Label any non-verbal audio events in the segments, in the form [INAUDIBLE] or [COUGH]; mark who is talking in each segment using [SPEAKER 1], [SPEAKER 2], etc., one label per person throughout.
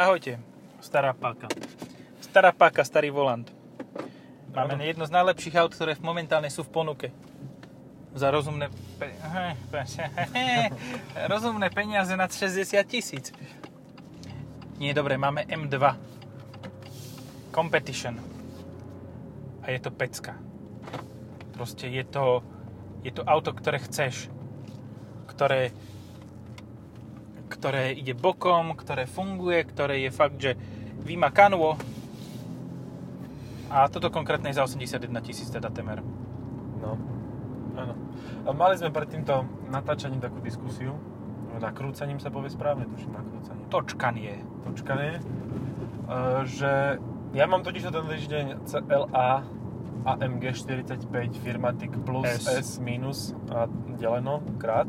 [SPEAKER 1] Ahojte, stará páka. Stará páka, starý volant. Máme jedno z najlepších aut, ktoré momentálne sú v ponuke. Za rozumné, pe- [LAUGHS] rozumné peniaze nad 60 tisíc. Nie, dobre, máme M2. Competition. A je to pecka. Proste je to, je to auto, ktoré chceš. Ktoré, ktoré ide bokom, ktoré funguje, ktoré je fakt, že vymakánvo. A toto konkrétne je za 81 tisíc teda temer.
[SPEAKER 2] No, áno. A mali sme pred týmto natáčaním takú diskusiu, nakrúcaním sa povie správne, tuším nakrúcaním.
[SPEAKER 1] Točkanie.
[SPEAKER 2] Točkanie. Uh, že ja mám totiž ten týždeň CLA AMG 45 Firmatic plus
[SPEAKER 1] S.
[SPEAKER 2] S, minus a deleno krát.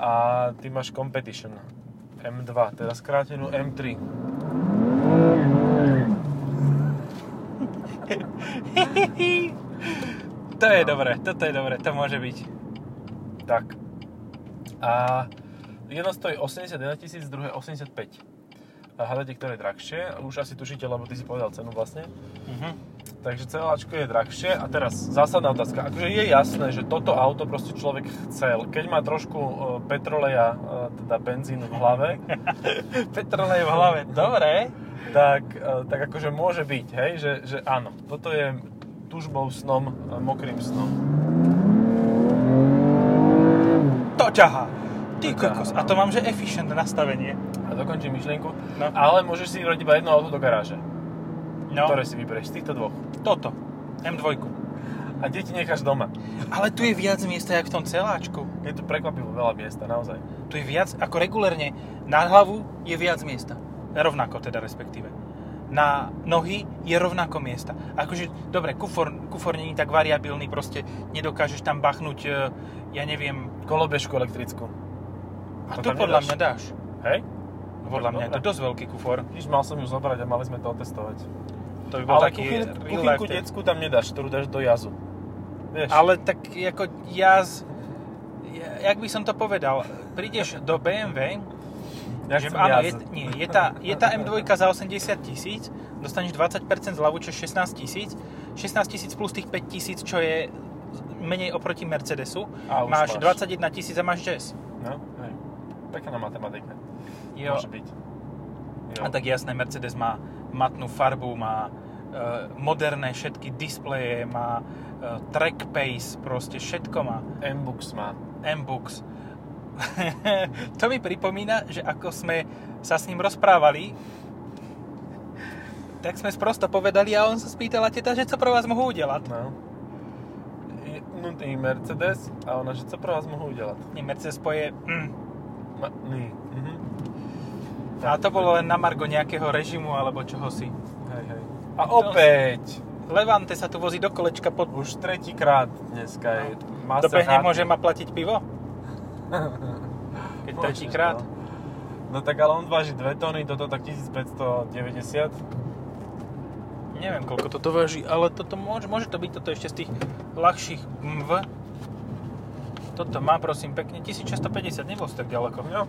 [SPEAKER 2] A ty máš Competition M2, teda skrátenú M3.
[SPEAKER 1] to je dobré, toto je dobré, to môže byť.
[SPEAKER 2] Tak. A jedno stojí 81 tisíc, druhé 85. A hádate, ktoré je drahšie? Už asi tušíte, lebo ty si povedal cenu vlastne.
[SPEAKER 1] Uh-huh.
[SPEAKER 2] Takže celáčko je drahšie. A teraz zásadná otázka. Akože je jasné, že toto auto proste človek chcel. Keď má trošku uh, petroleja, uh, teda benzín v hlave, [LAUGHS]
[SPEAKER 1] Petrolej v hlave, dobre.
[SPEAKER 2] tak, uh, tak akože môže byť, hej, že, že áno. Toto je tužbou snom, mokrým snom.
[SPEAKER 1] To ťahá. Ty kokos. A to mám, že efficient nastavenie.
[SPEAKER 2] A dokončím myšlienku.
[SPEAKER 1] No.
[SPEAKER 2] Ale môžeš si robiť iba jedno auto do garáže.
[SPEAKER 1] No,
[SPEAKER 2] Ktoré si vyberieš z týchto dvoch.
[SPEAKER 1] toto. M2.
[SPEAKER 2] A deti necháš doma.
[SPEAKER 1] Ale tu je viac miesta, jak v tom celáčku.
[SPEAKER 2] Je tu prekvapivo veľa miesta, naozaj.
[SPEAKER 1] Tu je viac, ako regulérne. Na hlavu je viac miesta. Rovnako teda respektíve. Na nohy je rovnako miesta. Akože, dobre, kufor, kufor není tak variabilný, proste nedokážeš tam bachnúť, e, ja neviem,
[SPEAKER 2] Kolobežku elektrickú.
[SPEAKER 1] a
[SPEAKER 2] To tam
[SPEAKER 1] podľa
[SPEAKER 2] nedáš.
[SPEAKER 1] mňa dáš.
[SPEAKER 2] Hej?
[SPEAKER 1] Podľa mňa je to dosť veľký kufor.
[SPEAKER 2] Víš, mal som ju zobrať a mali sme to otestovať.
[SPEAKER 1] To by bol
[SPEAKER 2] Ale
[SPEAKER 1] taký
[SPEAKER 2] kuchyn, kuchynku detskú tam nedáš, ktorú dáš do jazu. Vieš?
[SPEAKER 1] Ale tak ako jaz, ja- jak by som to povedal, prídeš do BMW,
[SPEAKER 2] ja
[SPEAKER 1] že áno,
[SPEAKER 2] jaz.
[SPEAKER 1] je, nie, je, tá, je tá M2 za 80 tisíc, dostaneš 20% zľavu, čo je 16 tisíc, 16 tisíc plus tých 5 tisíc, čo je menej oproti Mercedesu,
[SPEAKER 2] A
[SPEAKER 1] máš
[SPEAKER 2] máš.
[SPEAKER 1] 21 tisíc a máš jazz.
[SPEAKER 2] No, hej. Pekná matematika.
[SPEAKER 1] Jo.
[SPEAKER 2] Môže byť. Jo.
[SPEAKER 1] A tak jasné, Mercedes má matnú farbu, má e, moderné všetky displeje, má e, track pace, proste všetko má.
[SPEAKER 2] M-Books má.
[SPEAKER 1] M-Books. [LAUGHS] to mi pripomína, že ako sme sa s ním rozprávali, tak sme sprosto povedali a on sa spýtal a teta, že co pro vás mohu udelať.
[SPEAKER 2] No. Nutný Mercedes a ona, že co pro vás mohu udelať?
[SPEAKER 1] Nie, Mercedes poje... Mm.
[SPEAKER 2] Ma, ní.
[SPEAKER 1] A to bolo len na margo nejakého režimu alebo čoho si.
[SPEAKER 2] Hej, hej. A opäť!
[SPEAKER 1] Levante sa tu vozí do kolečka pod...
[SPEAKER 2] Už tretíkrát dneska je masa
[SPEAKER 1] Dobehne môže ma platiť pivo? [LAUGHS] Keď tretíkrát?
[SPEAKER 2] No tak ale on váži 2 tony, toto tak 1590.
[SPEAKER 1] Neviem, koľko toto váži, ale toto môže, môže to byť toto ešte z tých ľahších MV. Toto má, prosím, pekne 1650, nebol si tak ďaleko.
[SPEAKER 2] No,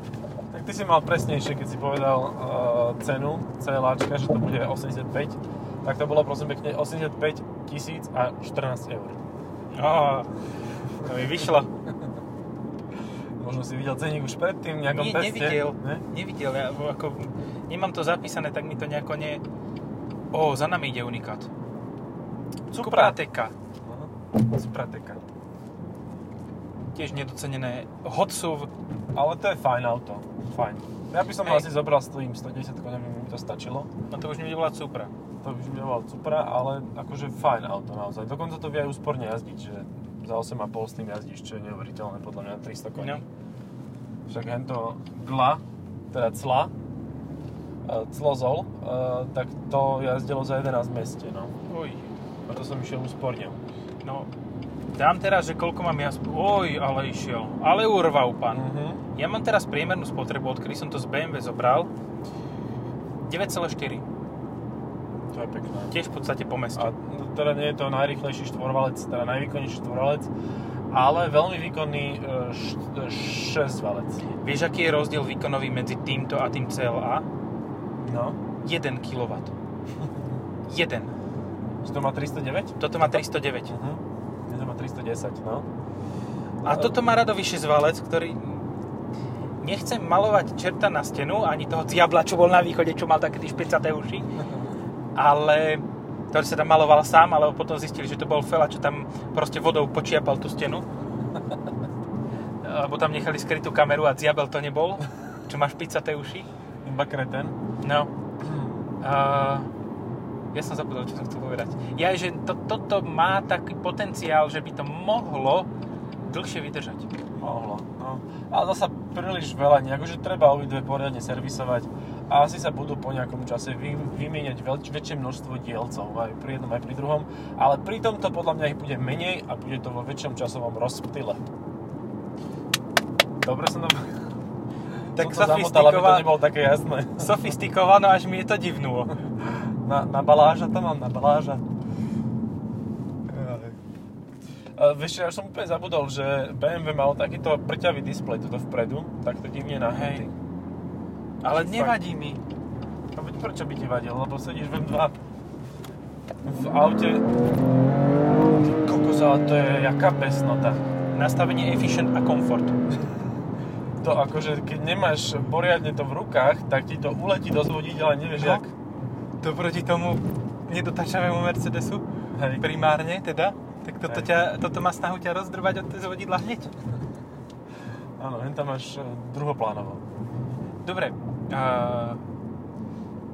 [SPEAKER 2] tak ty si mal presnejšie, keď si povedal uh, cenu CLAčka, že to bude 85. Tak to bolo prosím pekne 85 tisíc a 14 eur.
[SPEAKER 1] Oh, to mi vyšlo. [LAUGHS]
[SPEAKER 2] Možno si videl ceník už predtým v nejakom
[SPEAKER 1] Nie,
[SPEAKER 2] teste.
[SPEAKER 1] nevidel.
[SPEAKER 2] Ne?
[SPEAKER 1] Nevidel, ja ako, nemám to zapísané, tak mi to nejako ne... Ó, za nami ide unikát.
[SPEAKER 2] Supra.
[SPEAKER 1] Suprateka. Tiež nedocenené hot SUV.
[SPEAKER 2] Ale to je fajn auto. Fajn. Ja by som
[SPEAKER 1] Hej.
[SPEAKER 2] asi zobral s tým 110 koňami, mi to stačilo.
[SPEAKER 1] No to už mi volať Supra.
[SPEAKER 2] To by mi bol Supra, ale akože fajn auto naozaj. Dokonca to vie aj úsporne jazdiť, že za 8,5 s tým jazdíš, čo je neuveriteľné podľa mňa 300 koní.
[SPEAKER 1] No.
[SPEAKER 2] Však hento GLA, teda CLA, e, Clozol, e, tak to jazdilo za 11 v meste, no.
[SPEAKER 1] Uj.
[SPEAKER 2] A to som išiel úsporne.
[SPEAKER 1] No, dám teraz, že koľko mám ja... Oj, ale išiel. Ale urval, pán.
[SPEAKER 2] Mhm.
[SPEAKER 1] Ja mám teraz priemernú spotrebu, odkedy som to z BMW zobral. 9,4.
[SPEAKER 2] To je pekné.
[SPEAKER 1] Tiež v podstate po meste.
[SPEAKER 2] A teda nie je to najrychlejší štvorvalec, teda najvýkonnejší štvorvalec, ale veľmi výkonný e, 6 valec.
[SPEAKER 1] Vieš, aký je rozdiel výkonový medzi týmto a tým CLA?
[SPEAKER 2] No.
[SPEAKER 1] 1 kW. 1.
[SPEAKER 2] Že to má 309?
[SPEAKER 1] Toto má 309.
[SPEAKER 2] Uh-huh. To má 310, no.
[SPEAKER 1] A toto má Rado Vyšezvalec, ktorý nechcem malovať čerta na stenu, ani toho diabla, čo bol na východe, čo mal také tie špecaté uši, [LAUGHS] ale ktorý sa tam maloval sám, ale potom zistili, že to bol fela, čo tam proste vodou počiapal tú stenu. Lebo tam nechali skrytú kameru a diabel to nebol, [LAUGHS] čo má špicaté uši.
[SPEAKER 2] Iba kreten.
[SPEAKER 1] No. Uh, ja som zabudol, čo som chcel povedať. Ja, že to, toto má taký potenciál, že by to mohlo dlhšie vydržať.
[SPEAKER 2] Mohlo, no. Ale zasa príliš veľa, nejako, že treba obidve poriadne servisovať a asi sa budú po nejakom čase vy, vymieňať veľ, väčšie množstvo dielcov, aj pri jednom, aj pri druhom, ale pri tomto podľa mňa ich bude menej a bude to vo väčšom časovom rozptyle. Dobre som to...
[SPEAKER 1] Tak
[SPEAKER 2] som to zamotal, aby to nebolo také jasné. [LAUGHS]
[SPEAKER 1] Sofistikovano, až mi je to divnulo.
[SPEAKER 2] Na, na baláža to mám, na baláža. A vieš, ja už som úplne zabudol, že BMW mal takýto prťavý displej tuto vpredu, takto divne nahnutý.
[SPEAKER 1] Ale nevadí mi.
[SPEAKER 2] A veď prečo by ti vadil, lebo sedíš v M2 v aute. Ty kokos, ale to je jaká besnota.
[SPEAKER 1] Nastavenie efficient a comfort.
[SPEAKER 2] To akože, keď nemáš poriadne to v rukách, tak ti to uletí do zvoditeľa, nevieš
[SPEAKER 1] No.
[SPEAKER 2] jak.
[SPEAKER 1] To proti tomu nedotačavému Mercedesu,
[SPEAKER 2] Hej.
[SPEAKER 1] primárne teda, tak toto,
[SPEAKER 2] Hej.
[SPEAKER 1] ťa, toto má snahu ťa rozdrbať od z vodidla hneď. [LAUGHS]
[SPEAKER 2] Áno, hen tam máš e, druhoplánovo.
[SPEAKER 1] Dobre, uh,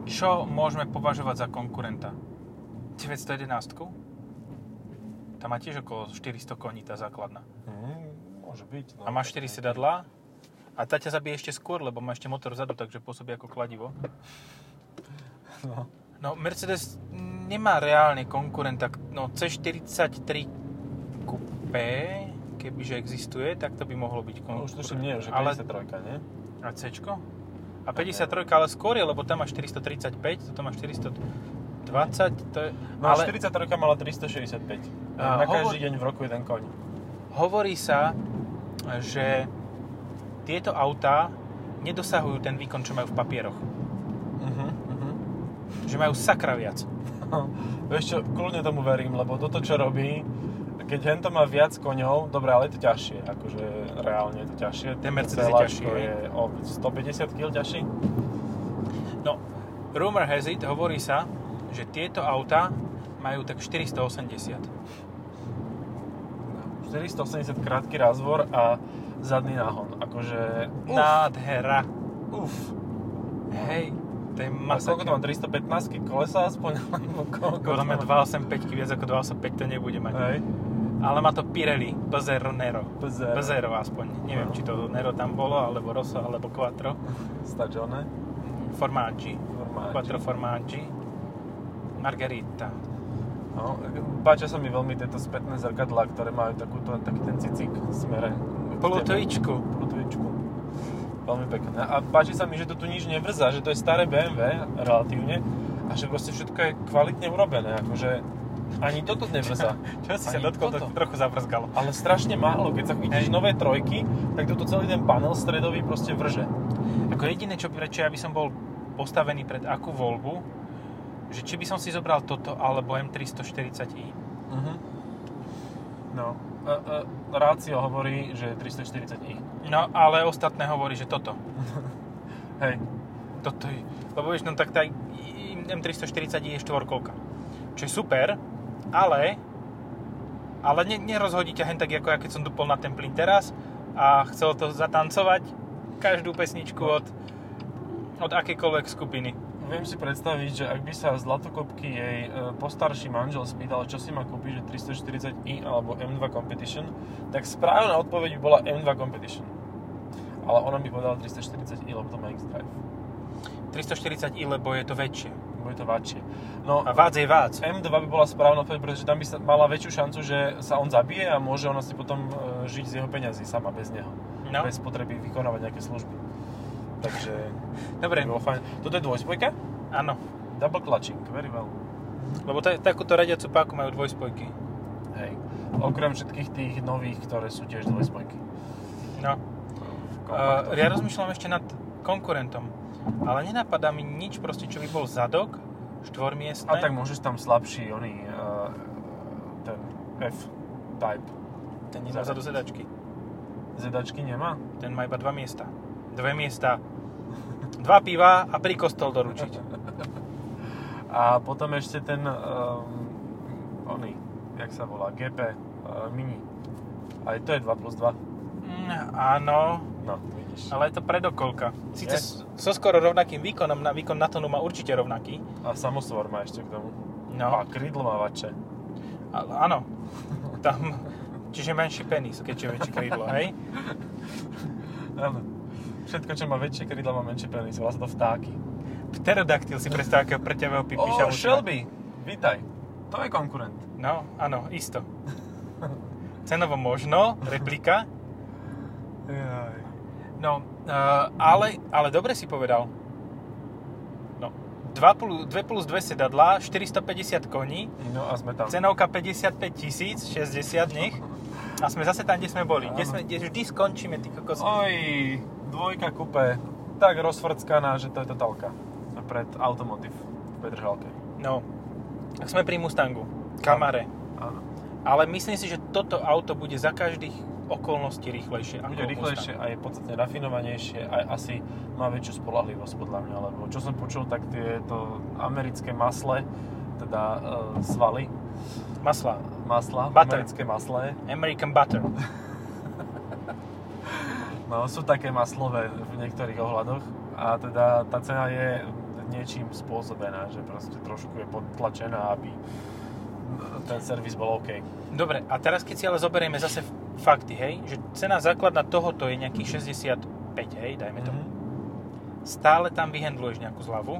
[SPEAKER 1] čo môžeme považovať za konkurenta? 911? Tam má tiež okolo 400 koní tá základná.
[SPEAKER 2] Hm, môže byť. No,
[SPEAKER 1] A má 4
[SPEAKER 2] Tak-
[SPEAKER 1] sedadlá. A tá ťa zabije ešte skôr, lebo má ešte motor vzadu, takže pôsobí ako kladivo.
[SPEAKER 2] No.
[SPEAKER 1] No, Mercedes nemá reálne konkurenta. No, C43 Coupé, kebyže existuje, tak to by mohlo byť
[SPEAKER 2] No,
[SPEAKER 1] konkurent.
[SPEAKER 2] už tuším nie, že
[SPEAKER 1] ale,
[SPEAKER 2] 53, nie?
[SPEAKER 1] A C? A 53, ale skôr je, lebo tam má 435, toto má 420, to je,
[SPEAKER 2] No,
[SPEAKER 1] ale
[SPEAKER 2] 43 mala 365.
[SPEAKER 1] A,
[SPEAKER 2] Na
[SPEAKER 1] hovor-
[SPEAKER 2] každý deň v roku jeden koň.
[SPEAKER 1] hovorí sa, že tieto autá nedosahujú ten výkon, čo majú v papieroch. Že majú sakra viac. [LAUGHS]
[SPEAKER 2] Vieš čo, kľudne tomu verím, lebo toto, čo robí, keď hento má viac koňov, dobre, ale je to ťažšie, akože reálne je to ťažšie.
[SPEAKER 1] Ten Mercedes je ťažší,
[SPEAKER 2] je o 150 kg ťažší.
[SPEAKER 1] No, rumor has it, hovorí sa, že tieto autá majú tak 480.
[SPEAKER 2] 480 krátky razvor a zadný náhon. Akože, uf,
[SPEAKER 1] Nádhera.
[SPEAKER 2] uf.
[SPEAKER 1] Hej, to je
[SPEAKER 2] A koľko to má,
[SPEAKER 1] masaker.
[SPEAKER 2] 315 kolesa aspoň? [LAUGHS]
[SPEAKER 1] Podľa mňa
[SPEAKER 2] má?
[SPEAKER 1] 285 viac ako 285 to nebude mať.
[SPEAKER 2] Hej.
[SPEAKER 1] Ale má to Pirelli, Pzero Nero.
[SPEAKER 2] Pzero.
[SPEAKER 1] Pzero aspoň. Neviem,
[SPEAKER 2] No.
[SPEAKER 1] či to Nero tam bolo, alebo Rosso, alebo Quattro.
[SPEAKER 2] Stagione.
[SPEAKER 1] Formaggi.
[SPEAKER 2] Formaggi.
[SPEAKER 1] Quattro Formaggi. Margherita.
[SPEAKER 2] No, páčia sa mi veľmi tieto spätné zrkadlá, ktoré majú takúto, taký ten cicík v smere. k
[SPEAKER 1] Polutvičku.
[SPEAKER 2] Veľmi pekné. A páči sa mi, že to tu nič nevrzá, že to je staré BMW relatívne a že proste všetko je kvalitne urobené. Akože ani toto nevrzá. [LAUGHS]
[SPEAKER 1] Čo si sa dotkol, to trochu zabrzgalo.
[SPEAKER 2] Ale strašne málo. Keď sa chytíš
[SPEAKER 1] Hej.
[SPEAKER 2] nové trojky, tak toto celý ten panel stredový proste vrže.
[SPEAKER 1] Ako jediné, čo prečo ja by som bol postavený pred akú voľbu, že či by som si zobral toto alebo M340i.
[SPEAKER 2] Uh-huh. No. E, e, Rácio hovorí, že 340i.
[SPEAKER 1] No, ale ostatné hovorí, že toto. [LAUGHS]
[SPEAKER 2] Hej.
[SPEAKER 1] Toto je, lebo vieš, no tak tá M340i je štvorkolka. Čo je super, ale ale ne, nerozhodí ťa hen tak, ako ja keď som dupol na ten plyn teraz a chcel to zatancovať každú pesničku od, od akejkoľvek skupiny.
[SPEAKER 2] Viem si predstaviť, že ak by sa Zlatokopky jej e, postarší manžel spýtal, čo si má kúpiť, že 340i alebo M2 Competition, tak správna odpoveď by bola M2 Competition. Ale ona by povedala 340i, lebo to má X-Drive.
[SPEAKER 1] 340i, lebo je to väčšie.
[SPEAKER 2] Bude to väčšie. No,
[SPEAKER 1] A vác je vác.
[SPEAKER 2] M2 by bola správna odpoveď, pretože tam by sa mala väčšiu šancu, že sa on zabije a môže ona si potom e, žiť z jeho peňazí sama, bez neho.
[SPEAKER 1] No.
[SPEAKER 2] Bez potreby vykonávať nejaké služby. Takže
[SPEAKER 1] Dobre,
[SPEAKER 2] bolo fajn. Toto je dvojspojka?
[SPEAKER 1] áno.
[SPEAKER 2] Double clutching, very well.
[SPEAKER 1] Lebo ta, takúto radiacu páku majú dvojspojky.
[SPEAKER 2] Hej. Okrem všetkých tých nových, ktoré sú tiež dvojspojky.
[SPEAKER 1] No. Uh, ja rozmýšľam ešte nad konkurentom. Ale nenapadá mi nič proste, čo by bol zadok, štvormiestne.
[SPEAKER 2] A tak môžeš tam slabší, oný, uh, ten F-type.
[SPEAKER 1] Ten nemá
[SPEAKER 2] zadok.
[SPEAKER 1] vzadu sedačky.
[SPEAKER 2] Zedačky nemá?
[SPEAKER 1] Ten má iba dva miesta. Dve miesta. Dva piva a pri kostol doručiť.
[SPEAKER 2] A potom ešte ten, um, oný, jak sa volá, GP uh, Mini. Aj to je 2 plus 2.
[SPEAKER 1] Mm, áno,
[SPEAKER 2] No, vidíš.
[SPEAKER 1] ale je to predokolka. Sice
[SPEAKER 2] Je?
[SPEAKER 1] so skoro rovnakým výkonom, na výkon na tonu má určite rovnaký.
[SPEAKER 2] A samosvor má ešte k tomu.
[SPEAKER 1] No,
[SPEAKER 2] A krídlomávače.
[SPEAKER 1] a, áno. Tam, čiže menší penis, keďže je väčšie krídlo, hej?
[SPEAKER 2] Áno. Všetko, čo má väčšie krídla, má menšie penis. Volá sa to vtáky.
[SPEAKER 1] Pterodaktyl si predstav, akého preťavého musí mať.
[SPEAKER 2] Shelby, vítaj. To je konkurent.
[SPEAKER 1] No, áno, isto. Cenovo možno, replika.
[SPEAKER 2] Jaj.
[SPEAKER 1] No, uh, ale, ale dobre si povedal. No, 2 plus, 2 plus 2 sedadlá, 450 koní,
[SPEAKER 2] No a sme tam.
[SPEAKER 1] cenovka 55 tisíc, 60 nech. A sme zase tam, kde sme boli. Kde, sme, kde vždy skončíme, ty kokos.
[SPEAKER 2] Oj, dvojka kupe. Tak rozfrckaná, že to je totálka. Pred Automotive v Petržalke.
[SPEAKER 1] No, sme pri Mustangu, Kamare.
[SPEAKER 2] Áno.
[SPEAKER 1] Ale myslím si, že toto auto bude za každých okolností rýchlejšie. ako
[SPEAKER 2] Bude rýchlejšie
[SPEAKER 1] Mustang.
[SPEAKER 2] a je podstatne rafinovanejšie a asi má väčšiu spolahlivosť podľa mňa, lebo čo som počul, tak tieto americké masle, teda e, svaly,
[SPEAKER 1] Masla.
[SPEAKER 2] masla,
[SPEAKER 1] Butter.
[SPEAKER 2] americké masle,
[SPEAKER 1] American Butter. [LAUGHS]
[SPEAKER 2] no sú také maslové v niektorých ohľadoch a teda tá cena je niečím spôsobená, že proste trošku je podtlačená, aby ten servis bol OK.
[SPEAKER 1] Dobre, a teraz keď si ale zoberieme zase fakty, hej, že cena základná tohoto je nejakých 65, hej, dajme tomu.
[SPEAKER 2] Mhm.
[SPEAKER 1] Stále tam vyhendluješ nejakú zľavu,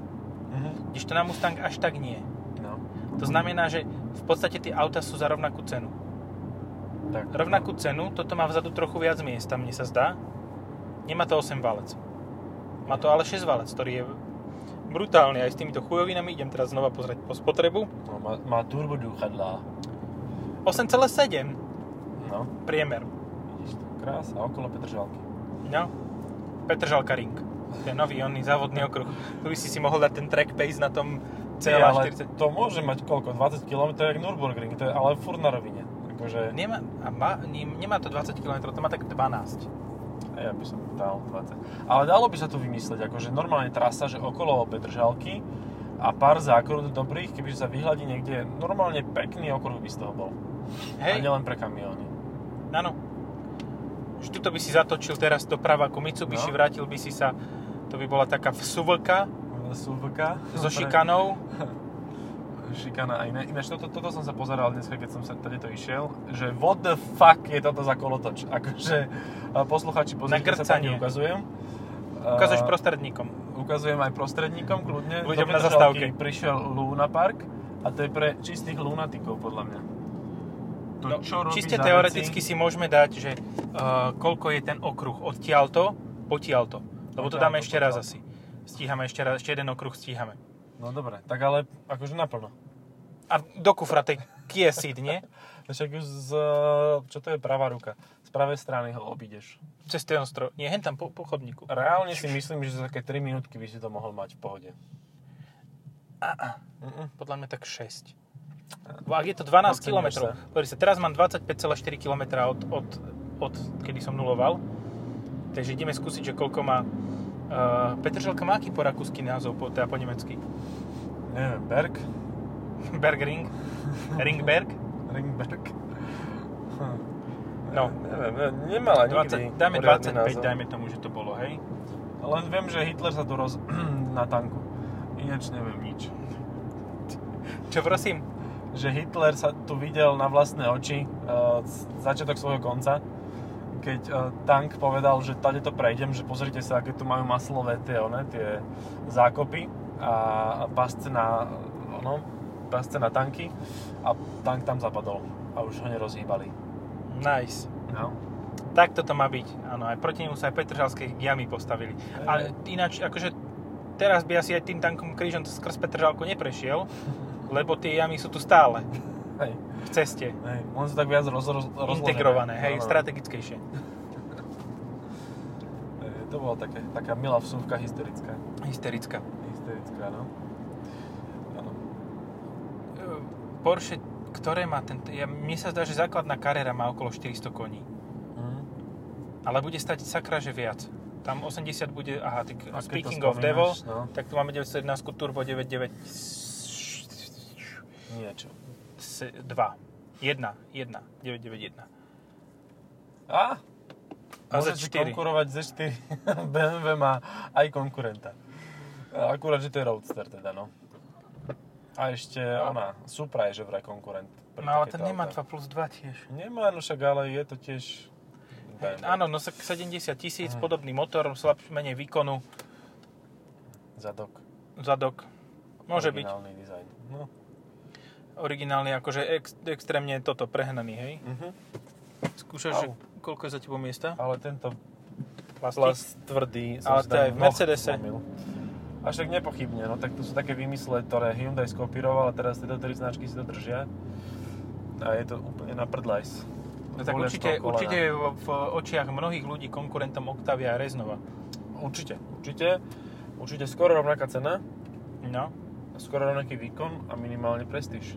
[SPEAKER 2] Mhm.
[SPEAKER 1] kdežto na Mustang až tak nie.
[SPEAKER 2] No,
[SPEAKER 1] To znamená, že v podstate tie auta sú za rovnakú cenu.
[SPEAKER 2] tak.
[SPEAKER 1] Rovnakú cenu, toto má vzadu trochu viac miesta, mne sa zdá. Nemá to 8 valec. Má to ale 6 valec, ktorý je brutálny aj s týmito chujovinami. Idem teraz znova pozrieť po spotrebu.
[SPEAKER 2] No, má, má turbo dúchadlá.
[SPEAKER 1] 8,7
[SPEAKER 2] No,
[SPEAKER 1] priemer.
[SPEAKER 2] vidíš to. Krása, okolo Petržalky.
[SPEAKER 1] No, Petržalka Ring. To je nový onný závodný okruh. Tu by si si mohol dať ten track pace na tom CLA 40.
[SPEAKER 2] to môže mať koľko? 20 km, jak Nürburgring, to je ale furt na rovine. Akože,
[SPEAKER 1] Nemá, a má, nemá to 20 km, to má tak 12.
[SPEAKER 2] ja by som dal 20. Ale dalo by sa tu vymysleť, akože normálne trasa, že okolo Petržalky a pár zákrut dobrých, keby sa vyhľadí niekde, normálne pekný okruh by z toho bol. A
[SPEAKER 1] Hej,
[SPEAKER 2] nielen pre kamióny.
[SPEAKER 1] áno. Už tuto by si zatočil teraz doprava ku Mitsubishi,
[SPEAKER 2] No.
[SPEAKER 1] vrátil by si sa, to by bola taká vsuvlka
[SPEAKER 2] Súvka.
[SPEAKER 1] so šikanou. [LAUGHS]
[SPEAKER 2] Šikana. A iné, ináč toto, toto som sa pozeral dneska, keď som sa tady to išiel, že what the fuck je toto za kolotoč. [LAUGHS] Akože posluchači, pozrite sa tam,
[SPEAKER 1] grcanie.
[SPEAKER 2] kde ukazujem.
[SPEAKER 1] Ukazuješ prostredníkom.
[SPEAKER 2] Ukazujem aj prostredníkom, kľudne.
[SPEAKER 1] Ľuďom na zastávke.
[SPEAKER 2] prišiel Luna Park a to je pre čistých lunatikov, podľa mňa. To,
[SPEAKER 1] No,
[SPEAKER 2] čo robí
[SPEAKER 1] čiste teoreticky si môžeme dať, že uh, koľko je ten okruh odtiaľto, potiaľto. Lebo to dáme ešte raz asi. Stíhame ešte raz, ešte jeden okruh stíhame.
[SPEAKER 2] No dobre, tak ale akože naplno.
[SPEAKER 1] A do kufra tej Kia Ceed, nie? [LAUGHS]
[SPEAKER 2] Však už z... Čo to je pravá ruka? Z pravej strany ho obídeš.
[SPEAKER 1] Cez ten ostrov. Nie, hen tam po, po chodníku.
[SPEAKER 2] Reálne si myslím, že za také 3 minútky by si to mohol mať v pohode. Mm-mm.
[SPEAKER 1] Podľa mňa tak 6. Bo Ak je to 12
[SPEAKER 2] Podceňuješ
[SPEAKER 1] km,
[SPEAKER 2] sa,
[SPEAKER 1] teraz mám 25,4 km od, od, od kedy som nuloval. Takže ideme skúsiť, že koľko má... Uh, Petržalka má aký po rakúsky názov, po, teda po nemecky?
[SPEAKER 2] Neviem, Berg? [LAUGHS]
[SPEAKER 1] Bergring? Ringberg?
[SPEAKER 2] Ringberg?
[SPEAKER 1] No.
[SPEAKER 2] Neviem, ne- nemala nikdy
[SPEAKER 1] 20, dáme
[SPEAKER 2] poriadny
[SPEAKER 1] 25,
[SPEAKER 2] názov.
[SPEAKER 1] dajme tomu, že to bolo, hej?
[SPEAKER 2] Len viem, že Hitler sa tu roz... [CLEARS THROAT] na tanku. Ináč neviem nič.
[SPEAKER 1] Čo prosím?
[SPEAKER 2] Že Hitler sa tu videl na vlastné oči uh, začiatok svojho konca, keď uh, tank povedal, že tady to prejdem, že pozrite sa, aké tu majú maslové tie, one, tie zákopy a pasce na, ono, pasce na tanky a tank tam zapadol a už ho nerozhýbali.
[SPEAKER 1] Nice.
[SPEAKER 2] No.
[SPEAKER 1] Tak toto má byť. Áno, aj proti nemu sa aj Petržalské jamy postavili. Ale ináč, akože teraz by asi aj tým tankom krížom skrz Petržalku neprešiel, [LAUGHS] lebo tie jamy sú tu stále
[SPEAKER 2] Hej,
[SPEAKER 1] v ceste.
[SPEAKER 2] hej, len sú tak viac roz, roz, rozložené.
[SPEAKER 1] Integrované, hej,
[SPEAKER 2] Áno.
[SPEAKER 1] strategickejšie. [LAUGHS]
[SPEAKER 2] To bola také, taká milá vsúvka historická.
[SPEAKER 1] Hysterická.
[SPEAKER 2] Historická, no. Áno.
[SPEAKER 1] E, Porsche, ktoré má ten... Ja, mne sa zdá, že základná Carrera má okolo 400 koní.
[SPEAKER 2] Mhm.
[SPEAKER 1] Ale bude stať sakra, že viac. Tam 80 bude... Aha, tak
[SPEAKER 2] A
[SPEAKER 1] speaking of Devo,
[SPEAKER 2] no.
[SPEAKER 1] tak tu máme 911 Turbo 99
[SPEAKER 2] Niečo.
[SPEAKER 1] 2. 1. 1. 991.
[SPEAKER 2] A?
[SPEAKER 1] A
[SPEAKER 2] Môže si
[SPEAKER 1] Z4.
[SPEAKER 2] konkurovať Z4. [LAUGHS] BMW má aj konkurenta. Akurát, že to je Roadster teda, no. A ešte ona, Supra je že vraj konkurent.
[SPEAKER 1] No ale ten nemá
[SPEAKER 2] autá.
[SPEAKER 1] 2 plus 2 tiež.
[SPEAKER 2] Nemá, no však ale je to tiež BMW.
[SPEAKER 1] Áno, no sa 70 tisíc,
[SPEAKER 2] Mhm.
[SPEAKER 1] podobný motor, slab, menej výkonu,
[SPEAKER 2] Zadok.
[SPEAKER 1] zadok. Môže byť.
[SPEAKER 2] Originálny dizajn. No.
[SPEAKER 1] Originálny, akože ex, extrémne toto prehnaný, hej?
[SPEAKER 2] Mhm.
[SPEAKER 1] Skúšaš, že koľko je za tebou miesta?
[SPEAKER 2] Ale tento
[SPEAKER 1] Plastik?
[SPEAKER 2] plast tvrdý
[SPEAKER 1] Ale
[SPEAKER 2] som
[SPEAKER 1] to
[SPEAKER 2] si
[SPEAKER 1] je
[SPEAKER 2] tam
[SPEAKER 1] v Mercedese.
[SPEAKER 2] noh zlomil. A však nepochybne, no tak to sú také výmysle, ktoré Hyundai skopíroval a teraz tieto tri značky si to držia. A je to úplne na prdlajs.
[SPEAKER 1] No tak
[SPEAKER 2] Bolia z
[SPEAKER 1] určite, určite je v, v očiach mnohých ľudí konkurentom Octavia a Reznova.
[SPEAKER 2] Určite, určite. Určite skoro rovnaká cena,
[SPEAKER 1] No,
[SPEAKER 2] skoro rovnaký výkon a minimálne prestíž.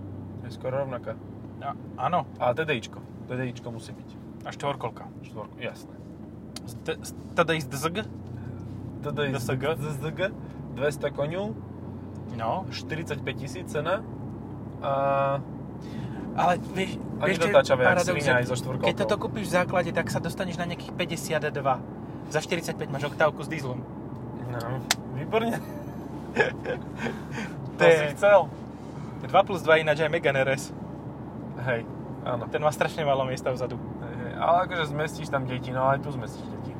[SPEAKER 2] Je skoro rovnaká.
[SPEAKER 1] a, áno,
[SPEAKER 2] A TDIčko. TDIčko musí byť.
[SPEAKER 1] a štvorkolka.
[SPEAKER 2] Štvorku, jasné.
[SPEAKER 1] Teda ísť DZG?
[SPEAKER 2] TDI
[SPEAKER 1] DSG?
[SPEAKER 2] DSG, 200 koňov,
[SPEAKER 1] No,
[SPEAKER 2] 45 tisíc cena a
[SPEAKER 1] ale vieš,
[SPEAKER 2] A
[SPEAKER 1] vieš
[SPEAKER 2] nedotáčavé, jak svinia
[SPEAKER 1] že
[SPEAKER 2] aj so štvorkolkou.
[SPEAKER 1] Keď toto kúpiš v základe, tak sa dostaneš na nejakých 52. Za 45 máš oktávku s dieslom.
[SPEAKER 2] no, výborne.
[SPEAKER 1] To
[SPEAKER 2] to
[SPEAKER 1] je-
[SPEAKER 2] si chcel.
[SPEAKER 1] 2 plus 2 ináč aj Megane RS.
[SPEAKER 2] Hej, áno.
[SPEAKER 1] Ten má strašne málo miesta vzadu.
[SPEAKER 2] Hej, hej. Ale akože zmestíš tam deti, no aj tu zmestíš deti.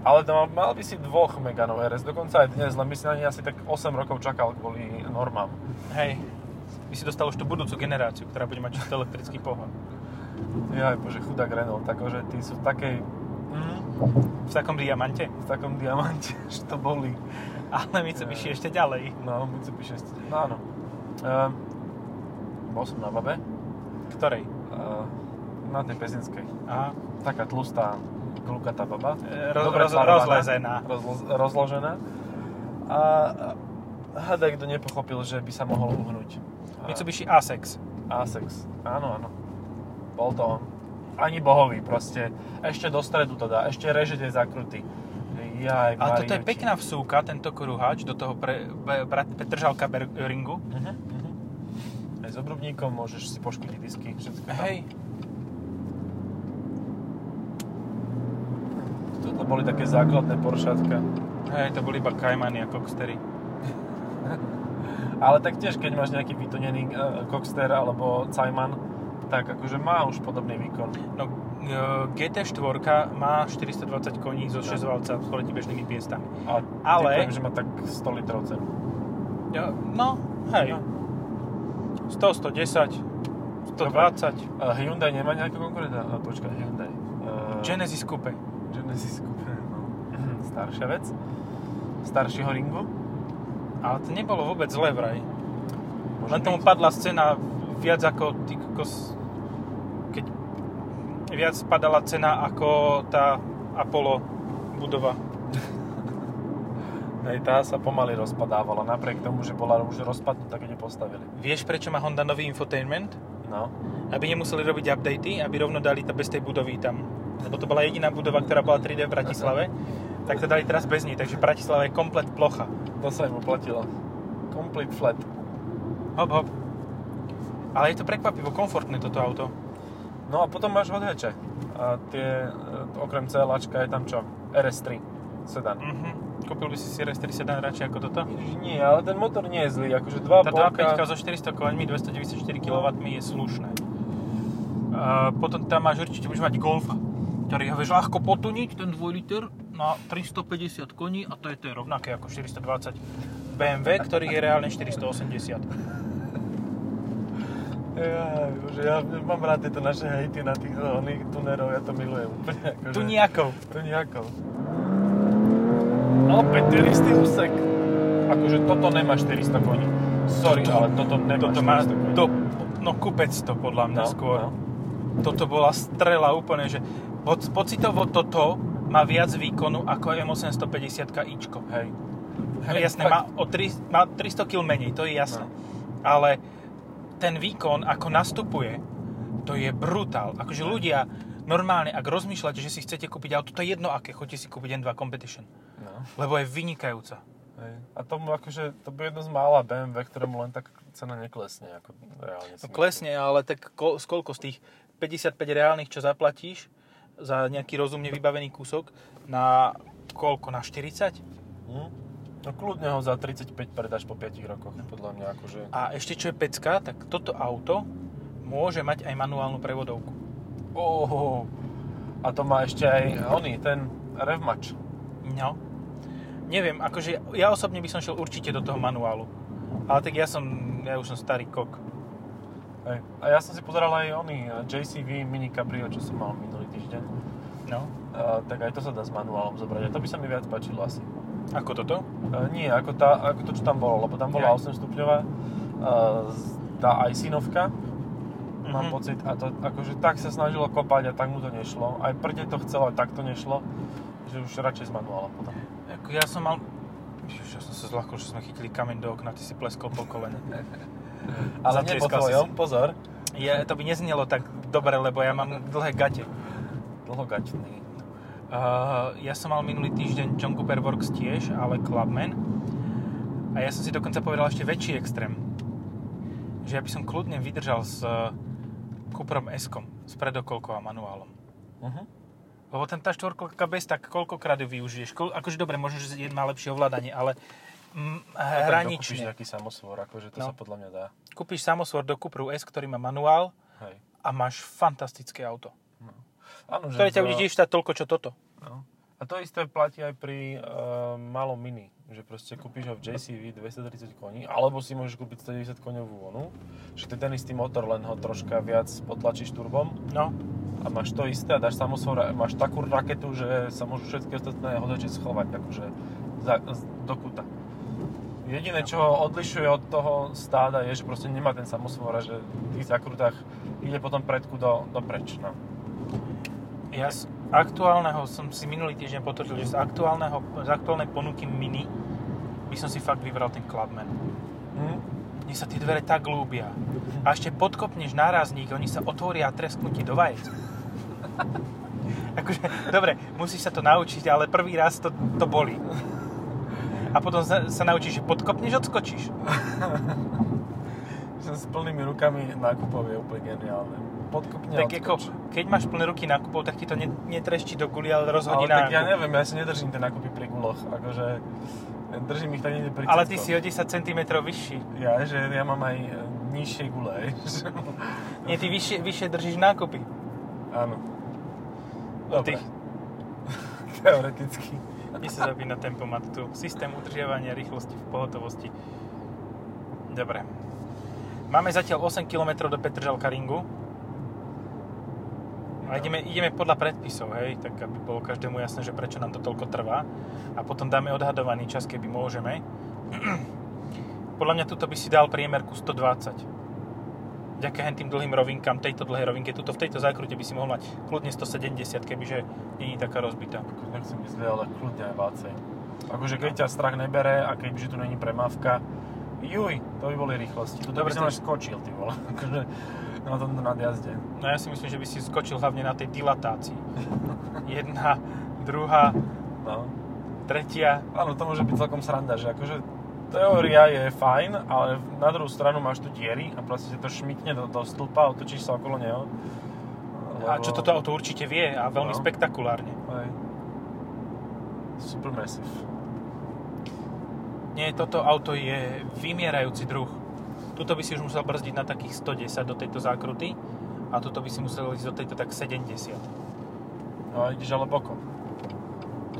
[SPEAKER 2] Ale to mal, by si dvoch Meganov RS, dokonca aj dnes, len by si na ne asi tak 8 rokov čakal kvôli normám.
[SPEAKER 1] Hej. By si dostal už tú budúcu generáciu, ktorá bude mať čisto elektrický pohon.
[SPEAKER 2] Jaj, bože, chudák Renault, takže tí sú v takej... Mm,
[SPEAKER 1] V takom diamante.
[SPEAKER 2] v takom diamante, [LAUGHS] že to boli.
[SPEAKER 1] Ale Mitsubishi ešte ďalej.
[SPEAKER 2] No, Mitsubishi 6. No áno. Um, bol som na babe,
[SPEAKER 1] Ktorej?
[SPEAKER 2] uh, na tej pezinskej.
[SPEAKER 1] Aha.
[SPEAKER 2] Taká tlustá, klukatá baba.
[SPEAKER 1] E, roz- roz- rozlezená.
[SPEAKER 2] Rozlo- rozložená. A a hádaj, kto nepochopil, že by sa mohol uhnúť.
[SPEAKER 1] Mitsubishi Asex.
[SPEAKER 2] Asex. Áno, áno. Bol to on. Ani bohový proste. Ešte do stredu to dá. Ešte reže tie zakruty. Jaj,
[SPEAKER 1] Ale toto je pekná vsúka, tento kruhač, do toho pre, pre, pre, Petržalka ringu.
[SPEAKER 2] Uh-huh, uh-huh. Aj s obrubníkom môžeš si poškodiť disky. Všetko tam.
[SPEAKER 1] Hej,
[SPEAKER 2] Toto boli také základné Poršátka.
[SPEAKER 1] hej, to boli iba Caymany a Cockstery. [LAUGHS]
[SPEAKER 2] Ale tak tiež, keď máš nejaký vytonený uh, Cockster alebo Cayman, tak akože má už podobný výkon.
[SPEAKER 1] No, e, GT4 má 420 koní zo 6 valca proti bežnými piestami.
[SPEAKER 2] A
[SPEAKER 1] Ale-
[SPEAKER 2] typujem, že má tak 100 litrov cenu.
[SPEAKER 1] Ja, no, hej.
[SPEAKER 2] No.
[SPEAKER 1] 100, 110, 120.
[SPEAKER 2] Uh, Hyundai nemá nejakého konkurenta? Uh, počkaj, Hyundai. Uh,
[SPEAKER 1] Genesis Coupe.
[SPEAKER 2] Genesis Coupe, no. Staršia vec. Staršieho ringu.
[SPEAKER 1] Ale to nebolo vôbec zle vraj.
[SPEAKER 2] Môže
[SPEAKER 1] Len tomu
[SPEAKER 2] byť.
[SPEAKER 1] padla scéna viac ako ty kokos, keď viac padala cena ako tá Apollo budova.
[SPEAKER 2] Hej, tá sa pomaly rozpadávala, napriek tomu, že bola už rozpadnutá, keď ju postavili.
[SPEAKER 1] Vieš, prečo má Honda nový infotainment?
[SPEAKER 2] No.
[SPEAKER 1] Aby nemuseli robiť updaty, aby rovno dali to bez tej budovy tam. Lebo to bola jediná budova, ktorá bola 3D v Bratislave. Tak to dali teraz bez nej, takže Bratislava je komplet plocha.
[SPEAKER 2] To sa im oplatilo. Complete flat.
[SPEAKER 1] Hop, hop. Ale je to prekvapivo komfortné toto auto.
[SPEAKER 2] No a potom máš hatche. A tie, e, okrem CLAčka je tam čo? RS3 sedan.
[SPEAKER 1] Mhm. Kúpil by si si RS3 sedan radšej ako toto?
[SPEAKER 2] Nie, ale ten motor nie je zlý, akože
[SPEAKER 1] Tá
[SPEAKER 2] 2,5
[SPEAKER 1] 2.5 so 400 koňmi, 294 kW je slušné. A potom tam máš určite budeš mať Golfa, ktorý ho vieš ľahko potuniť, ten 2 liter na 350 koní a to je, to je rovnaké ako 420 BMW, ktorý je reálne 480.
[SPEAKER 2] Ja, bože, ja mám rád tieto naše hejty na tých oných tunerov, ja to milujem úplne. Akože,
[SPEAKER 1] Tu nejakou.
[SPEAKER 2] Nejakou. Opäť ten istý úsek. Akože toto nemá 400 koní. Sorry,
[SPEAKER 1] Toto-
[SPEAKER 2] ale toto nemá
[SPEAKER 1] Toto
[SPEAKER 2] 400
[SPEAKER 1] má,
[SPEAKER 2] koní.
[SPEAKER 1] to, no kupec to podľa mňa
[SPEAKER 2] No,
[SPEAKER 1] skôr.
[SPEAKER 2] no.
[SPEAKER 1] Toto bola strela úplne, že poc, pocitovo toto má viac výkonu ako M850 ičko.
[SPEAKER 2] Hej.
[SPEAKER 1] Hej, jasné, má, o 3, má 300 kg menej, to je jasné. No. Ale ten výkon, ako nastupuje, to je brutál. Akože ľudia, normálne, ak rozmýšľate, že si chcete kúpiť auto, to je jedno aké, chodite si kúpiť N2 Competition. No. Lebo je vynikajúca.
[SPEAKER 2] Hej. A tomu akože, to bude jedno z mála BMW, ktorému len tak cena neklesne, ako reálne
[SPEAKER 1] No klesne, ale tak ko, koľko z tých 55 reálnych, čo zaplatíš za nejaký rozumne vybavený kúsok, na koľko, na 40?
[SPEAKER 2] Hm? No kľudne ho za 35 predáš po 5 rokoch, podľa mňa akože...
[SPEAKER 1] A ešte čo je pecka, tak toto auto môže mať aj manuálnu prevodovku.
[SPEAKER 2] Oh, a to má ešte aj oný, ten revmač.
[SPEAKER 1] No. Neviem, akože ja osobne by som šiel určite do toho manuálu. Ale tak ja som, ja už som starý kok.
[SPEAKER 2] Hej. A ja som si pozeral aj oný JCV Mini Cabrio, čo som mal minulý týždeň.
[SPEAKER 1] No.
[SPEAKER 2] A, tak aj to sa dá s manuálom zobrať. A to by sa mi viac páčilo asi.
[SPEAKER 1] Ako toto?
[SPEAKER 2] Uh, nie, ako, tá, ako to, čo tam bolo, lebo tam bola ja. 8 stupňová, uh, tá aj synovka, mm-hmm. mám pocit, a to akože tak sa snažilo kopať a tak mu to nešlo. Aj prde to chcelo, aj tak to nešlo, že už radšej s manuálom potom.
[SPEAKER 1] Ako ja som mal, Ježiš, ja som sa zľahkol, že sme chytili kameň do okna, ty si pleskol po kolene. [LAUGHS]
[SPEAKER 2] Ale nie po tvojom, si... pozor.
[SPEAKER 1] Je, to by neznelo tak dobre, lebo ja mám dlhé gate.
[SPEAKER 2] Dlhogaťný.
[SPEAKER 1] Uh, ja som mal minulý týždeň John Cooper Works tiež, ale Clubman. A ja som si dokonca povedal ešte väčší extrém. Že ja by som kľudne vydržal s uh, Cooperom s predokolkou a manuálom. Uh-huh. Lebo ten tá štvorkolka bez, tak koľkokrát ju využiješ? Kol, akože dobre, možno, že má lepšie ovládanie, ale mm, hranične.
[SPEAKER 2] nejaký samosvor, akože to no. sa podľa mňa dá.
[SPEAKER 1] Kúpiš samosvor do Cooperu S, ktorý má manuál Hej. a máš fantastické auto. Áno, že ktoré ťa bude tiež toľko, čo toto.
[SPEAKER 2] No. A to isté platí aj pri uh, malom mini, že proste kúpiš ho v JCV 230 koní, alebo si môžeš kúpiť 190 koňovú onu, že to je ten istý motor, len ho troška viac potlačíš turbom.
[SPEAKER 1] No.
[SPEAKER 2] A máš to isté a dáš samosvor, máš takú raketu, že sa môžu všetky ostatné hodače schovať, akože za, do kuta. Jediné, čo ho odlišuje od toho stáda, je, že proste nemá ten samosvor a že v tých zakrutách ide potom predku do, do preč. No.
[SPEAKER 1] Ja z aktuálneho som si minulý týždeň potvrdil, že z, aktuálneho, z aktuálnej ponuky Mini by som si fakt vybral ten Clubman. Hm? Mne sa tie dvere tak ľúbia. A ešte podkopneš nárazník, oni sa otvoria a tresknú ti do vajec. Akože, dobre, musíš sa to naučiť, ale prvý raz to, to boli. A potom sa, sa naučíš, že podkopneš, odskočíš.
[SPEAKER 2] som s plnými rukami nákupov je úplne geniálne podkopne
[SPEAKER 1] Tak ako, keď máš plné ruky nákupov, tak ti to netrešti do guli, ale rozhodí
[SPEAKER 2] ale tak ja neviem, ja si nedržím tie nákupy pri guloch, akože držím ich tak niekde pri
[SPEAKER 1] Ale ty si o 10 cm vyšší.
[SPEAKER 2] Ja, že ja mám aj e, nižšie gule. [LAUGHS]
[SPEAKER 1] Nie, ty vyššie, vyššie držíš nákupy.
[SPEAKER 2] Áno. Dobre. Ty... [LAUGHS] [LAUGHS] Teoreticky.
[SPEAKER 1] Kde sa zapína tempomat tu? Systém udržiavania rýchlosti v pohotovosti. Dobre. Máme zatiaľ 8 km do Petržalka ringu. A ideme, ideme podľa predpisov, hej, tak aby bolo každému jasné, že prečo nám to toľko trvá. A potom dáme odhadovaný čas, keby môžeme. [CLEARS THROAT] podľa mňa tuto by si dal priemerku 120. Hen tým dlhým rovinkám, tejto dlhej rovinke, tuto v tejto zákrute by si mohol mať kľudne 170, kebyže je taká rozbitá.
[SPEAKER 2] Nechcem myslieť, ale kľudne aj vácej. Akože keď ťa strach nebere a keďže tu není premávka, juj, to by boli rýchlosti. Tu by som až skočil, ty vole. [LAUGHS] Akože, na tomto nadjazde.
[SPEAKER 1] No ja si myslím, že by si skočil hlavne na tej dilatácii. Jedna, druhá, no. tretia.
[SPEAKER 2] Áno, to môže byť celkom sranda, že akože teória je fajn, ale na druhú stranu máš tu diery a proste to šmikne do, do stĺpa a otočíš sa okolo neho.
[SPEAKER 1] Lebo... A čo toto auto určite vie a veľmi no. spektakulárne.
[SPEAKER 2] Aj. Super massive.
[SPEAKER 1] Nie, toto auto je vymierajúci druh. Tuto by si už musel brzdiť na takých 110 do tejto zákruty a tuto by si musel ísť do tejto tak 70.
[SPEAKER 2] No a ideš ale bokom.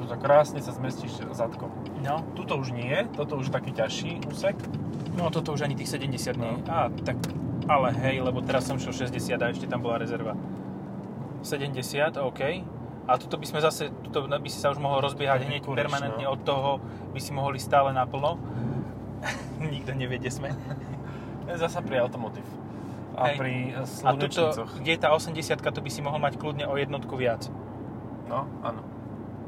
[SPEAKER 2] Tak krásne sa zmestíš zadkom.
[SPEAKER 1] No.
[SPEAKER 2] Tuto už nie, toto už taký ťažší úsek.
[SPEAKER 1] No toto už ani tých 70 no. nie. Á, tak ale hej, lebo teraz som šiel 60 a ešte tam bola rezerva. 70, OK. A tuto by sme zase, tuto by si sa už mohol rozbiehať hneď kuriš, permanentne no. od toho, by si mohli stále naplno. [LAUGHS] Nikto nevie, kde sme.
[SPEAKER 2] Zasa pri Automotive. A Hej. pri A tuto,
[SPEAKER 1] kde je tá 80 to by si mohol mať kľudne o jednotku viac.
[SPEAKER 2] No, áno.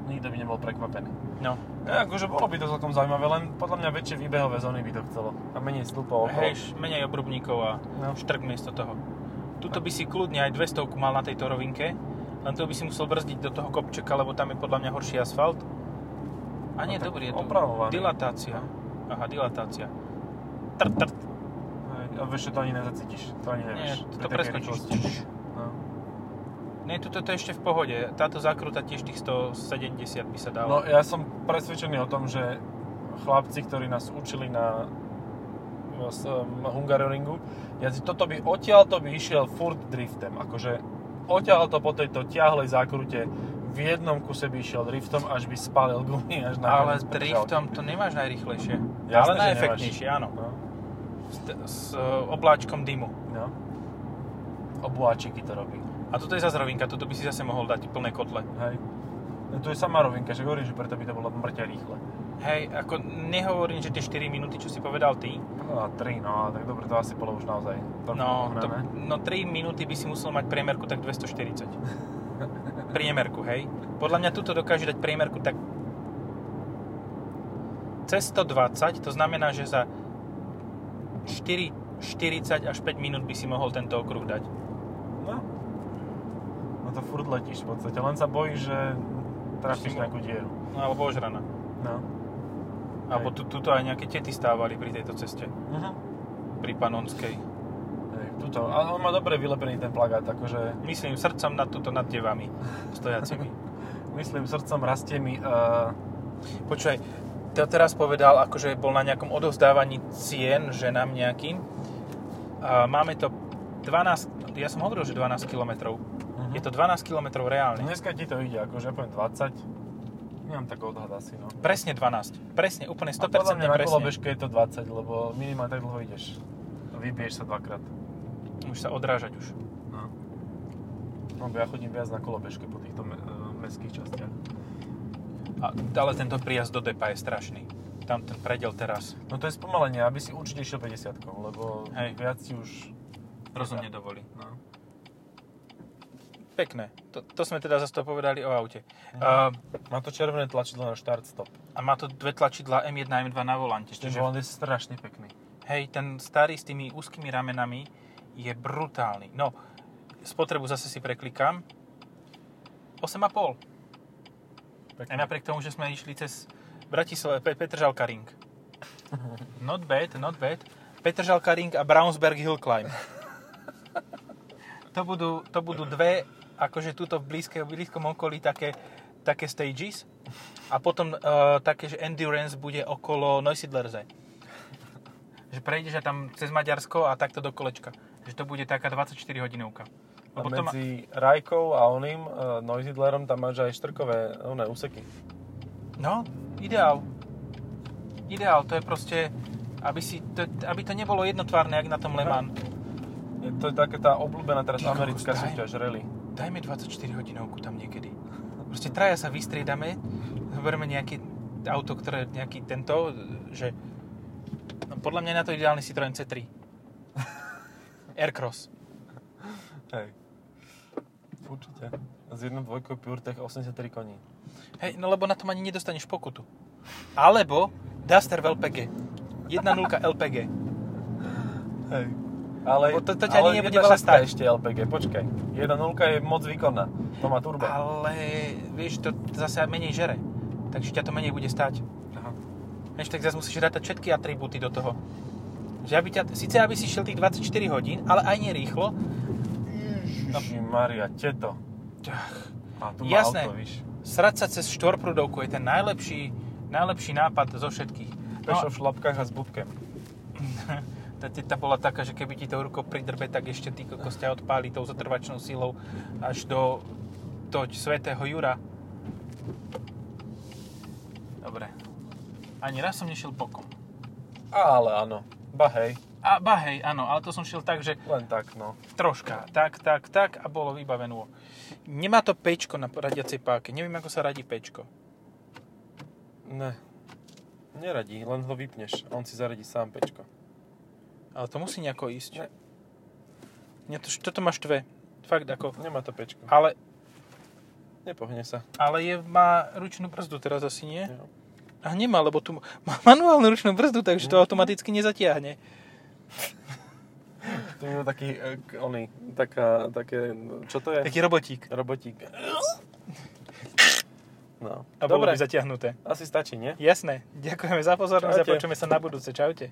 [SPEAKER 2] Nikto by nebol prekvapený.
[SPEAKER 1] No.
[SPEAKER 2] Ja, akože bolo by to celkom zaujímavé, len podľa mňa väčšie výbehové zóny by to chcelo. A menej stĺpov okolo.
[SPEAKER 1] Hej, menej obrubníkov a
[SPEAKER 2] No.
[SPEAKER 1] štrk miesto toho. Tuto by si kľudne aj 200 mal na tejto rovinke, len to by si musel brzdiť do toho kopčeka, lebo tam je podľa mňa horší asfalt. A nie,
[SPEAKER 2] No
[SPEAKER 1] dobrý je
[SPEAKER 2] opravovaný.
[SPEAKER 1] Dilatácia. Aha, dilatácia. Trt, trt.
[SPEAKER 2] Hej, A vieš, to ani nezacítiš. To ani
[SPEAKER 1] Nie,
[SPEAKER 2] nevieš.
[SPEAKER 1] to
[SPEAKER 2] Pri takej
[SPEAKER 1] preskočíš. Nie, tuto to je ešte v pohode. Táto zákruta tiež tých 170 by sa dalo.
[SPEAKER 2] no ja som presvedčený o tom, že chlapci, ktorí nás učili na Hungaroringu, ja, toto by odtiaľ to by išiel furt driftem. Akože odtiaľ to po tejto ťahlej zákrute v jednom kuse by išiel driftom, až by spálil gumy až na
[SPEAKER 1] Ale driftom to nemáš najrychlejšie.
[SPEAKER 2] Jasné,
[SPEAKER 1] ale najefektnejšie, áno.
[SPEAKER 2] No,
[SPEAKER 1] S, s e, obláčkom dymu.
[SPEAKER 2] no. Obláčiky to robí.
[SPEAKER 1] A toto je zase rovinka, toto by si zase mohol dať plné kotle.
[SPEAKER 2] Hej. No, tu je sama rovinka, že hovorím, že preto by to bolo mŕte rýchle.
[SPEAKER 1] Hej, ako nehovorím, že tie 4 minúty, čo si povedal ty,
[SPEAKER 2] No a 3, no tak dobre, to asi bolo už naozaj trochu
[SPEAKER 1] no, to, no 3 minúty by si musel mať priemerku tak 240. [LAUGHS] priemerku, hej. Podľa mňa tuto dokáže dať priemerku tak cez 120, to znamená, že za 4, 40 až 5 minút by si mohol tento okruh dať.
[SPEAKER 2] To furt letíš v podstate, len sa bojíš, že trafíš nejakú dieru.
[SPEAKER 1] No, alebo ožrana.
[SPEAKER 2] No.
[SPEAKER 1] Alebo tu, tuto aj nejaké tety stávali pri tejto ceste.
[SPEAKER 2] Uh-huh.
[SPEAKER 1] Pri Panonskej.
[SPEAKER 2] Hej, tuto. A on má dobre vylepený ten plagát, akože
[SPEAKER 1] Myslím srdcom nad tuto nad devami stojacimi. [LAUGHS]
[SPEAKER 2] myslím srdcom rastie mi uh,
[SPEAKER 1] Počúvaj, to teraz povedal, akože bol na nejakom odovzdávaní cien ženám nejakým. A máme to 12, ja som hovoril, že 12 km.
[SPEAKER 2] Uh-huh.
[SPEAKER 1] Je to 12 km reálne.
[SPEAKER 2] Dneska ti to ide, akože ja poviem 20. Nemám tak odhad asi, no.
[SPEAKER 1] Presne 12. Presne, úplne
[SPEAKER 2] A podľa
[SPEAKER 1] 100%
[SPEAKER 2] mňa na
[SPEAKER 1] presne.
[SPEAKER 2] kolobežke je to 20, lebo minimálne tak dlho ideš. Vybiješ sa dvakrát.
[SPEAKER 1] Už sa odrážať už.
[SPEAKER 2] No. Lebo ja chodím viac na kolobežke po týchto me- e, mestských častiach.
[SPEAKER 1] A, ale tento príjazd do depa je strašný. Tam ten predel teraz
[SPEAKER 2] No to je spomalenie, aby si určite išiel 50 lebo
[SPEAKER 1] Hej.
[SPEAKER 2] viac ti už...
[SPEAKER 1] rozhodne dovolí.
[SPEAKER 2] No.
[SPEAKER 1] Pekné. To, to sme teda zase to povedali o aute.
[SPEAKER 2] Mhm.
[SPEAKER 1] Uh,
[SPEAKER 2] Má to červené tlačidlo na štart stop.
[SPEAKER 1] a má to dve tlačidlá M1 a M2 na volante.
[SPEAKER 2] Ten volant je strašne pekný.
[SPEAKER 1] Hej, ten starý s tými úzkými ramenami je brutálny. No, spotrebu zase si preklikám. 8,5.
[SPEAKER 2] Pekný.
[SPEAKER 1] Aj napriek tomu, že sme išli cez Bratislava, Pe- Petržalka Ring. [LAUGHS] Not bad, not bad. Petržalka Ring a Brownsberg Hill Climb. [LAUGHS] To budú, to budú dve, akože tuto v blízke, blízkom okolí také, také stages. A potom uh, také, že endurance bude okolo Neusiedlerze. Že prejdeš aj tam cez Maďarsko a takto do kolečka. Že to bude taká 24 hodinovka.
[SPEAKER 2] A
[SPEAKER 1] Lebo má,
[SPEAKER 2] medzi Rajkou a oným, uh, Noisidlerom, tam máš aj štrkové oné úseky.
[SPEAKER 1] no, ideál. Ideál, to je proste, aby, si, to, aby to nebolo jednotvárne, jak na tom Le Mans.
[SPEAKER 2] Je to je taká tá obľúbená teraz americká súťaž rally.
[SPEAKER 1] Dajme 24 hodinovku tam niekedy. Proste traja sa vystriedame, zoberieme nejaké auto, ktoré nejaký tento, že no, podľa mňa je na to ideálny Citroen C3. [LAUGHS] Aircross.
[SPEAKER 2] Hej. Určite. S jednou dvojkou PureTech 83 koní.
[SPEAKER 1] Hej, no lebo na tom ani nedostaneš pokutu. Alebo Duster v LPG. 1.0 LPG.
[SPEAKER 2] Hej. Ale,
[SPEAKER 1] Lebo to- to ťa ani
[SPEAKER 2] ale
[SPEAKER 1] nebude veľa stáť.
[SPEAKER 2] ešte LPG, počkaj. 1.0 je moc výkonná. To má turbo.
[SPEAKER 1] Ale vieš, to zase menej žere. Takže ťa to menej bude stať.
[SPEAKER 2] Aha.
[SPEAKER 1] Vieš, tak zase musíš rátať všetky atribúty do toho. Že aby ťa, síce aby si šiel tých 24 hodín, ale aj nerýchlo.
[SPEAKER 2] Ježiši Maria, teto. A tu má
[SPEAKER 1] Jasné.
[SPEAKER 2] auto, víš.
[SPEAKER 1] Srať sa cez štvorprúdovku je ten najlepší, najlepší nápad zo všetkých.
[SPEAKER 2] Pešo
[SPEAKER 1] No,
[SPEAKER 2] v šlapkách a s bubkem. [LAUGHS]
[SPEAKER 1] teta bola taká, že keby ti to ruko pridrbe, tak ešte ty kokos ťa odpáli tou zatrvačnou silou až do toť svätého Jura. Dobre. Ani raz som nešiel bokom.
[SPEAKER 2] Ale áno. Ba hej.
[SPEAKER 1] A ba hej, áno, ale to som šiel tak, že
[SPEAKER 2] Len tak, no.
[SPEAKER 1] troška, tak, tak, tak a bolo vybavené. Nemá to pečko na radiacej páke, neviem ako sa radí pečko.
[SPEAKER 2] Ne. Neradí, len ho vypneš. On si zaradí sám pečko.
[SPEAKER 1] Ale to musí nejako ísť.
[SPEAKER 2] Ne.
[SPEAKER 1] Nie, to, toto máš tve. Fakt ako.
[SPEAKER 2] Nemá to pečko.
[SPEAKER 1] Ale
[SPEAKER 2] Nepohne sa.
[SPEAKER 1] Ale je, má ručnú brzdu teraz asi, nie?
[SPEAKER 2] Jo.
[SPEAKER 1] A nemá, lebo tu má manuálnu ručnú brzdu, takže to automaticky nezatiahne. [LAUGHS]
[SPEAKER 2] To je taký, e, oný, taká, také, čo to je?
[SPEAKER 1] Taký robotík.
[SPEAKER 2] Robotík. No.
[SPEAKER 1] A bolo
[SPEAKER 2] Dobre,
[SPEAKER 1] by zatiahnuté.
[SPEAKER 2] asi stačí, nie?
[SPEAKER 1] Jasné. Ďakujeme za pozornosť a počujeme sa na budúce. Čaute.